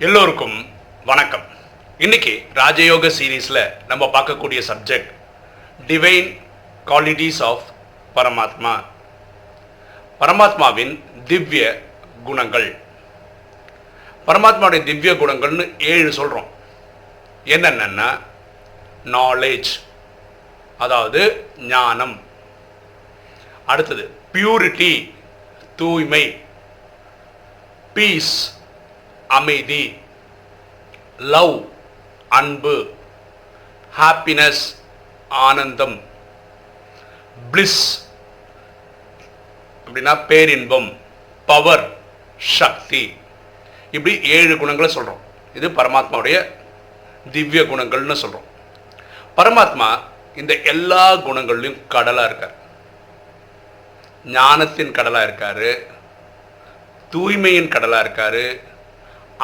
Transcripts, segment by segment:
எல்லோருக்கும் வணக்கம். இன்னைக்கு ராஜயோக சீரீஸில் நம்ம பார்க்கக்கூடிய சப்ஜெக்ட் டிவைன் குவாலிட்டிஸ் ஆஃப் பரமாத்மா. பரமாத்மாவின் திவ்ய குணங்கள். பரமாத்மாவுடைய திவ்ய குணங்கள்னு ஏழு சொல்கிறோம் என்னென்னா நாலேஜ் அதாவது ஞானம். அடுத்தது பியூரிட்டி தூய்மை. பீஸ் அமைதி லவ் அன்பு ஹாப்பினஸ் ஆனந்தம் பிளிஸ் அப்படின்னா பேரின்பம் பவர் சக்தி. இப்படி ஏழு குணங்களை சொல்கிறோம் இது பரமாத்மாவுடைய திவ்ய குணங்கள்னு சொல்கிறோம் பரமாத்மா இந்த எல்லா குணங்கள்லையும் கடலாக இருக்கார். ஞானத்தின் கடலாக இருக்கார். தூய்மையின் கடலாக இருக்கார்.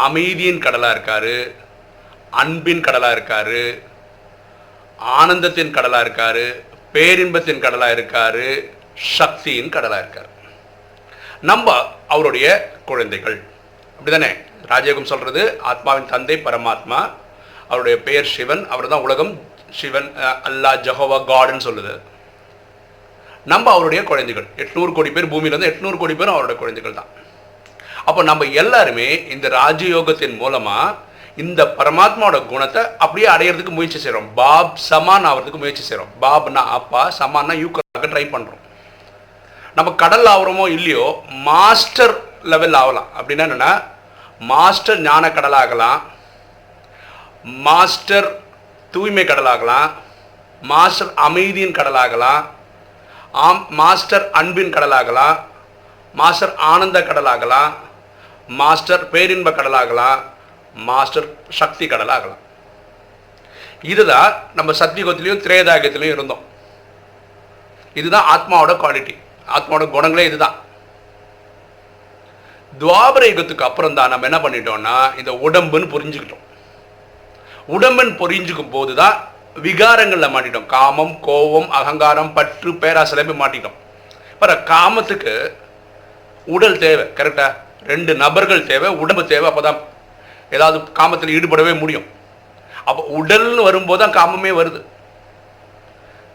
அமைதியின் கடலாக இருக்கார் அன்பின் கடலாக இருக்கார் ஆனந்தத்தின் கடலாக இருக்கார் பேரின்பத்தின் கடலாக இருக்கார் சக்தியின் கடலாக இருக்காரு. நம்ம அவருடைய குழந்தைகள். அப்படிதானே? ராஜயோகம் சொல்கிறது ஆத்மாவின் தந்தை பரமாத்மா அவருடைய பெயர் சிவன் அவர் தான் உலகம் சிவன் அல்லா அல்லாஹ் ஜஹோவா காடுன்னு சொல்லுது. நம்ம அவருடைய குழந்தைகள். எட்நூறு கோடி பேர் பூமியில இருந்து எட்நூறு கோடி பேரும் அவருடைய குழந்தைகள் தான். அப்போ நம்ம எல்லாருமே இந்த ராஜயோகத்தின் மூலமாக இந்த பரமாத்மாவோட குணத்தை அப்படியே அடையிறதுக்கு முயற்சி செய்கிறோம் பாப் சமான் ஆகிறதுக்கு முயற்சி செய்கிறோம் பாப்னா அப்பா சமான்னா யூக்கராக ட்ரை பண்ணுறோம் நம்ம கடல் ஆகிறோமோ இல்லையோ மாஸ்டர் லெவல் ஆகலாம் அப்படின்னா என்னென்னா மாஸ்டர் ஞான கடலாகலாம் மாஸ்டர் தூய்மை கடலாகலாம் மாஸ்டர் அமைதியின் கடலாகலாம் ஆம் மாஸ்டர் அன்பின் கடலாகலாம் மாஸ்டர் ஆனந்த கடலாகலாம் மாஸ்டர் பேரின்ப கடலாகலாம் மாஸ்டர் சக்தி கடலாகலாம் இதுதான் நம்ம சத்தியுகத்திலையும் திரேதாயகத்திலையும் இருந்தோம். இதுதான் ஆத்மாவோட குவாலிட்டி ஆத்மாவோட குணங்களே இதுதான் துவாபர யுகத்துக்கு அப்புறம் தான் நம்ம என்ன பண்ணிட்டோம்னா இந்த உடம்புன்னு புரிஞ்சுக்கிட்டோம். உடம்புன்னு புரிஞ்சுக்கும் போது தான் விகாரங்களில் மாட்டிட்டோம். காமம் கோபம் அகங்காரம் பற்று பேராசலை மாட்டிட்டோம் பாரு காமத்துக்கு உடல் தேவை கரெக்டாக ரெண்டு நபர்கள் தேவை உடம்பு தேவை அப்பதான் ஏதாவது காமத்தில் ஈடுபடவே முடியும். அப்போ உடல்னு வரும்போது தான் காமமே வருது.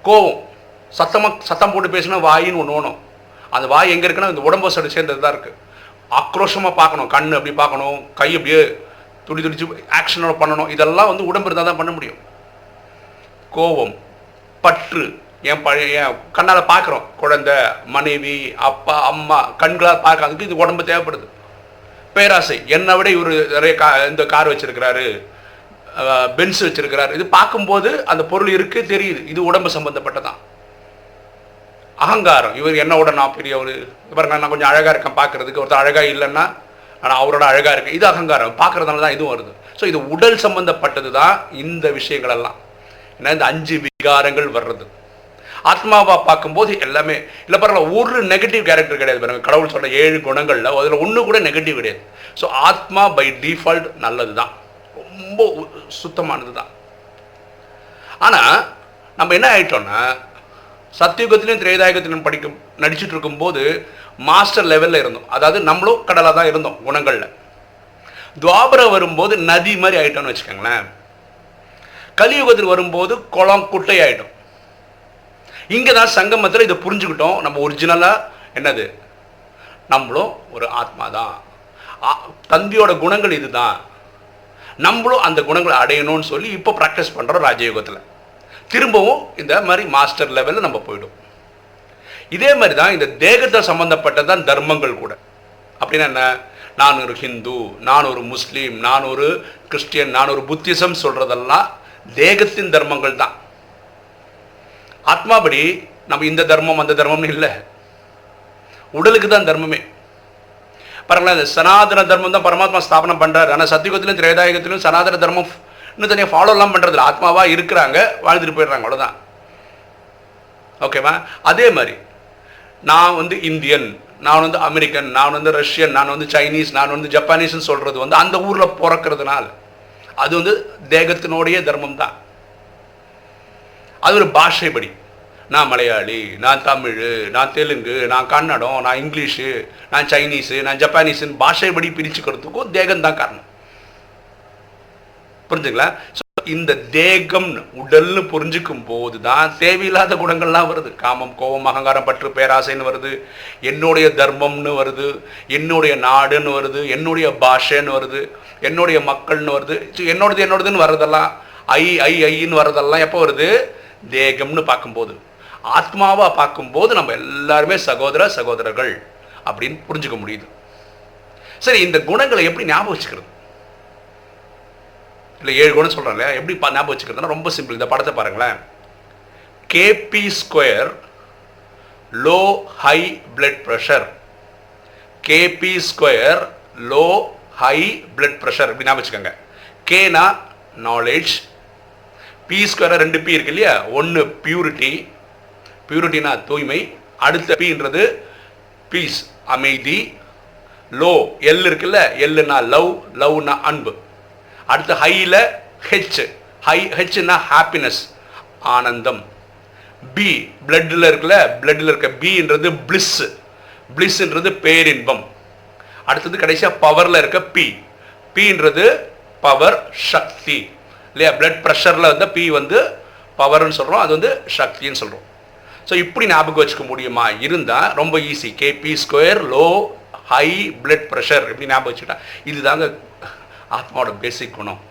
கோவம். சத்தமாக சத்தம் போட்டு பேசினா வாயின்னு ஒன்று ஓணும். அந்த வாய் எங்கே இருக்குன்னா இந்த உடம்பு சரி சேர்ந்தது தான் இருக்குது ஆக்ரோஷமாக பார்க்கணும். கண் அப்படி பார்க்கணும். கை அப்படியே துடி துடிச்சு ஆக்ஷனோட பண்ணணும். இதெல்லாம் வந்து உடம்பு இருந்தால் தான் பண்ண முடியும். கோபம் பற்று. என் பழைய என் கண்ணால் பார்க்குறோம். குழந்தை மனைவி அப்பா அம்மா கண்களால் பார்க்கறதுக்கு இது உடம்பு தேவைப்படுது. பேராசை. என்னை விட இவர் நிறைய கா இந்த கார் வச்சிருக்கிறாரு. பென்ஸ் வச்சிருக்கிறாரு. இது பார்க்கும்போது அந்த பொருள் இருக்கு தெரியுது. இது உடம்பு சம்பந்தப்பட்டதான். அகங்காரம். இவர் என்னோட நான் பெரிய ஒரு பாருங்க நான் கொஞ்சம் அழகாக இருக்கேன் பார்க்கறதுக்கு. ஒருத்தர் அழகாக இல்லைன்னா ஆனால் அவரோட அழகாக இருக்கு. இது அகங்காரம். பார்க்குறதுனால தான் இதுவும் வருது. ஸோ இது உடல் சம்பந்தப்பட்டது தான் இந்த விஷயங்களெல்லாம். ஏன்னா இந்த அஞ்சு விகாரங்கள் வர்றது. ஆத்மாவா பார்க்கும்போது எல்லாமே இல்லை பரவாயில்ல ஒரு நெகட்டிவ் கேரக்டர் கிடையாது பாருங்க. கடவுள் சொன்ன ஏழு குணங்கள்ல அதில் ஒன்று கூட நெகட்டிவ் கிடையாது. ஸோ ஆத்மா பை டிஃபால்ட் நல்லது தான் ரொம்ப சுத்தமானது தான் ஆனால் நம்ம என்ன ஆயிட்டோம்னா சத்தியுகத்திலையும் திரேதாயுகத்திலும் படிக்கும் நடிச்சிட்டு இருக்கும்போது மாஸ்டர் லெவலில் இருந்தோம். அதாவது நம்மளும் கடலாக தான் இருந்தோம் குணங்களில். துவாபரம் வரும்போது நதி மாதிரி ஆயிட்டோம்னு வச்சுக்கோங்களேன். கலியுகத்தில் வரும்போது குளம் குட்டை ஆயிட்டோம் இங்கே தான் சங்கமத்தில் இதை புரிஞ்சுக்கிட்டோம். நம்ம ஒரிஜினலாக என்னது? நம்மளும் ஒரு ஆத்மா தான் தந்தியோட குணங்கள் குணங்கள் இதுதான். நம்மளும் அந்த குணங்களை அடையணும்னு சொல்லி இப்போ ப்ராக்டிஸ் பண்ணுறோம் ராஜயோகத்தில். திரும்பவும் இந்த மாதிரி மாஸ்டர் லெவலில் நம்ம போயிடும். இதே மாதிரி தான் இந்த தேகத்தை சம்பந்தப்பட்டது தான் தர்மங்கள் கூட. அப்படின்னா என்ன? நான் ஒரு ஹிந்து நான் ஒரு முஸ்லீம் நான் ஒரு கிறிஸ்டியன் நான் ஒரு புத்திசம் சொல்கிறதெல்லாம் தேகத்தின் தர்மங்கள் தான். ஆத்மாபடி நம்ம இந்த தர்மம் அந்த தர்மம்னு இல்லை. உடலுக்கு தான் தர்மமே. பாருங்களேன் இந்த சனாதன தர்மம் தான் பரமாத்மா ஸ்தாபனம் பண்ணுறாரு ஆனால் சத்தியுகத்திலும் திரேதாயுகத்திலும் சனாதன தர்மம் இன்னும் தனியாக ஃபாலோலாம் பண்ணுறதில்ல ஆத்மாவாக இருக்கிறாங்க வாழ்ந்துட்டு போயிடுறாங்க அவ்வளோதான் ஓகேவா அதே மாதிரி நான் வந்து இந்தியன் நான் வந்து அமெரிக்கன் நான் வந்து ரஷ்யன் நான் வந்து சைனீஸ் நான் வந்து ஜப்பானீஸ்னு சொல்கிறது வந்து அந்த ஊரில் பிறக்கிறதுனால அது வந்து தேகத்தினுடைய தர்மம் தான். அது ஒரு பாஷைப்படி. நான் மலையாளி நான் தமிழ் நான் தெலுங்கு நான் கன்னடம் நான் இங்கிலீஷு நான் சைனீஸு நான் ஜப்பானீஸுன்னு பாஷைப்படி பிரிச்சுக்கிறதுக்கும் தேகம் தான் காரணம். புரிஞ்சுங்களா? இந்த தேகம்னு உடல்னு புரிஞ்சுக்கும் போது தான் தேவையில்லாத குணங்கள்லாம் வருது. காமம் கோபம் அகங்காரம் பற்று பேராசைன்னு வருது. என்னுடைய தர்மம்னு வருது. என்னுடைய நாடுன்னு வருது. என்னுடைய பாஷைன்னு வருது. என்னுடைய மக்கள்னு வருது. என்னோடது என்னோடதுன்னு வர்றதெல்லாம் ஐ ஐ ஐன்னு வர்றதெல்லாம் எப்போ வருது? தேகம்னு பார்க்கும்போது ஆத்மாவா பார்க்கும்போது நம்ம எல்லாருமே சகோதர சகோதரர்கள் அப்படின்னு புரிஞ்சுக்க முடியுது. சரி இந்த குணங்களை எப்படி ஞாபகம் வச்சுக்கிறது? இல்லை ஏழு குணம் சொல்கிறேன் இல்லையா? எப்படி பா- ஞாபகம் வச்சுக்கிறதுனா ரொம்ப சிம்பிள் இந்த படத்தை பாருங்களேன். KP square low high blood pressure KP square low high blood pressure இப்படி ஞாபகம் வச்சுக்கோங்க. கேனா நாலேஜ் பி ஸ்கொயராக ரெண்டு பி இருக்கு இல்லையா? ஒன்று பியூரிட்டி பியூரிட்டினா தூய்மை அடுத்த பின்றது பீஸ் அமைதி லோ எல் இருக்குல்ல எல்லுனா லவ் லவ்னா அன்பு. அடுத்து ஹையில் ஹெச் ஹை ஹெச்னா ஹாப்பினஸ் ஆனந்தம். பி பிளட்டில் இருக்குல்ல பிளட்டில் இருக்க பின்றது பிளிஸ் பிளிஸ்ன்றது பேரின்பம். அடுத்தது கடைசியாக பவரில் இருக்க பி பின்றது பவர் சக்தி. இல்லையா? பிளட் ப்ரெஷரில் வந்து பி வந்து பவர்னு சொல்கிறோம் அது வந்து சக்தின்னு சொல்கிறோம் ஸோ இப்படி ஞாபகம் வச்சுக்க முடியுமா? இருந்தால் ரொம்ப easy KP square low high blood pressure இப்படி ஞாபகம் வச்சுக்கிட்டா இதுதாங்க ஆத்மாவோட பேசிக் குணம்.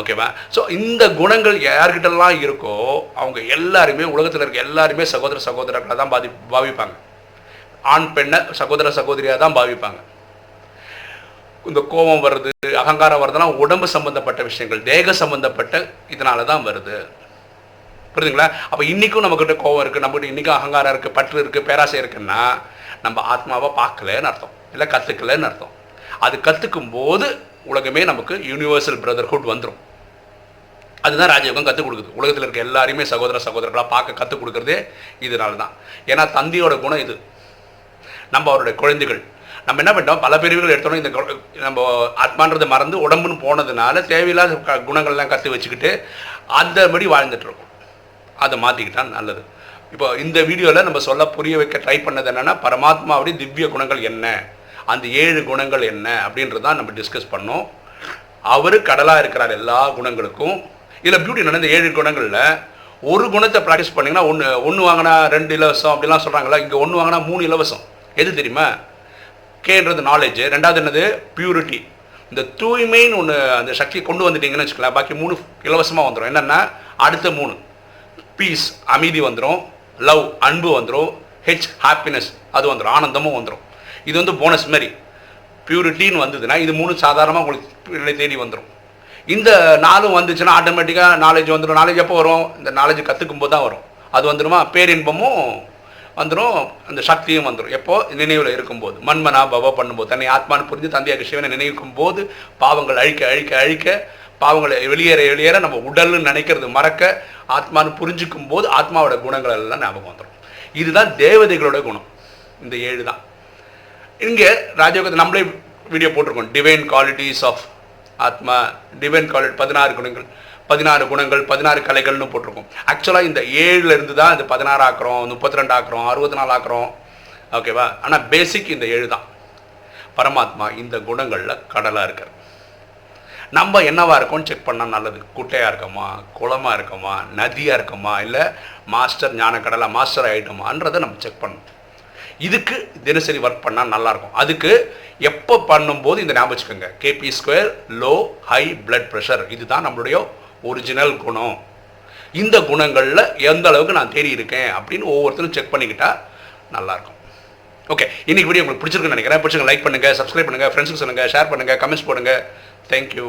ஓகேவா ஸோ இந்த குணங்கள் யார்கிட்டலாம் இருக்கோ அவங்க எல்லாருமே உலகத்தில் இருக்க எல்லாருமே சகோதர சகோதரர்களை தான் பாதி பாவிப்பாங்க. ஆண் பெண்ணை சகோதர சகோதரியாக தான் பாவிப்பாங்க. இந்த கோபம் வருது அகங்காரம் வருதுலாம் உடம்பு சம்பந்தப்பட்ட விஷயங்கள் தேக சம்பந்தப்பட்ட இதனால தான் வருது. புரியுதுங்களா? அப்போ இன்றைக்கும் நம்மக்கிட்ட கோவம் இருக்குது நம்மகிட்ட இன்றைக்கும் அகங்காரம் இருக்குது பற்று இருக்குது பேராசை இருக்குன்னா நம்ம ஆத்மாவை பார்க்கலன்னு அர்த்தம். இல்லை கற்றுக்கலன்னு அர்த்தம். அது கற்றுக்கும் போது உலகமே நமக்கு யூனிவர்சல் பிரதர்ஹுட் வந்துடும் அதுதான் ராஜயோகம் கற்றுக் கொடுக்குது. உலகத்தில் இருக்க எல்லாரையுமே சகோதர சகோதரர்களாக பார்க்க கற்றுக் கொடுக்குறதே இதனால தான் ஏன்னா தந்தையோட குணம் இது. நம்ம அவருடைய குழந்தைகள் நம்ம என்ன பண்ணிட்டோம்? பல பிரிவுகள் எடுத்தோம். இந்த நம்ம ஆத்மான்றதை மறந்து உடம்புன்னு போனதுனால தேவையில்லாத க- குணங்கள்லாம் கற்று வச்சுக்கிட்டு அந்தபடி வாழ்ந்துட்டு அதை மாற்றிக்கிட்டா நல்லது. இப்போ இந்த வீடியோவில் நம்ம சொல்ல புரிய வைக்க ட்ரை பண்ணது என்னென்னா பரமாத்மாவுடைய திவ்ய குணங்கள் என்ன? அந்த ஏழு குணங்கள் என்ன? அப்படின்றது தான் நம்ம டிஸ்கஸ் பண்ணோம். அவர் கடலாக இருக்கிறார் எல்லா குணங்களுக்கும். இதில் பியூட்டி என்னன்னா இந்த ஏழு குணங்களில் ஒரு குணத்தை ப்ராக்டிஸ் பண்ணிங்கன்னா ஒன்று ஒன்று வாங்கினா ரெண்டு இலவசம் அப்படிலாம் சொல்கிறாங்களா இங்கே ஒன்று வாங்கினா மூணு இலவசம். எது தெரியுமா? கேன்றது நாலேஜ் ரெண்டாவது என்னது? பியூரிட்டி இந்த தூய்மைன்னு ஒன்று அந்த சக்தியை கொண்டு வந்துட்டீங்கன்னு வச்சுக்கலாம் பாக்கி மூணு இலவசமாக வந்துடும் என்னென்னா அடுத்த மூணு. பீஸ் அமைதி வந்துடும் லவ் அன்பு வந்துடும் ஹெச் ஹாப்பினஸ் அது வந்துடும் ஆனந்தமும் வந்துடும் இது வந்து போனஸ் மாதிரி பியூரிட்டின்னு வந்ததுன்னா இது மூணு சாதாரணமாக உங்களுக்கு தேடி வந்துடும் இந்த நாலும் வந்துச்சுன்னா ஆட்டோமேட்டிக்காக நாலேஜ் வந்துடும் நாலேஜ் எப்போ வரும்? இந்த நாலேஜ் கற்றுக்கும் போது தான் வரும். அது வந்துடுமா பேரின்பமும் வந்துடும் அந்த சக்தியும் வந்துடும் எப்போ? நினைவில் இருக்கும்போது. மண்மனா பவ பண்ணும்போது. தன்னை ஆத்மான்னு புரிஞ்சு தந்தையாக சிவனை நினைக்கும் போது பாவங்கள் அழிக்க அழிக்க அழிக்க பாவங்களை வெளியேற வெளியேற நம்ம உடல்னு நினைக்கிறது மறக்க ஆத்மான்னு புரிஞ்சுக்கும் போது ஆத்மாவோட குணங்கள் எல்லாம் ஞாபகம் வந்துடும் இதுதான் தேவதைகளோட குணம். இந்த ஏழு தான். இங்கே ராஜயோகத்தை நம்மளே வீடியோ போட்டிருக்கோம். Divine qualities of atma. Divine quality பதினாறு குணங்கள். பதினாறு குணங்கள் பதினாறு கலைகள்னு போட்டிருக்கோம். ஆக்சுவலாக இந்த ஏழுல இருந்து தான் இந்த பதினாறு ஆக்குறோம் முப்பத்தி ரெண்டு ஆக்குறோம் அறுபத்தி நாலு ஆக்குறோம் ஓகேவா ஆனால் பேசிக் இந்த ஏழு தான். பரமாத்மா இந்த குணங்களில் கடலாக இருக்கார். நம்ம என்னவா இருக்கோம்னு செக் பண்ணால் நல்லது. குட்டையாக இருக்கோமா? குளமாக இருக்கோமா? நதியாக இருக்கோமா? இல்லை மாஸ்டர் ஞானக்கடலாக மாஸ்டர் ஆகிட்டோமான்றதை நம்ம செக் பண்ணணும். இதுக்கு தினசரி ஒர்க் பண்ணால் நல்லாயிருக்கும் அதுக்கு எப்போ பண்ணும்போது இந்த ஞாபகம் வச்சுக்கோங்க. KP square low high blood pressure இதுதான் நம்மளுடைய ஒரிஜினல் குணம். இந்த குணங்களில் எந்த அளவுக்கு நான் தேடி அப்படின்னு ஒவ்வொருத்தரும் செக் பண்ணிக்கிட்டால் நல்லாயிருக்கும். ஓகே இன்னைக்கு வீடியோ உங்களுக்கு பிடிச்சிருக்குன்னு நினைக்கிறேன். பிடிச்சிங்க லைக் பண்ணுங்கள் சப்ஸ்கிரைப் பண்ணுங்கள் ஃப்ரெண்ட்ஸுக்கு சொல்லுங்கள் ஷேர் பண்ணுங்கள் கமெண்ட்ஸ் போடுங்கள் தேங்க்யூ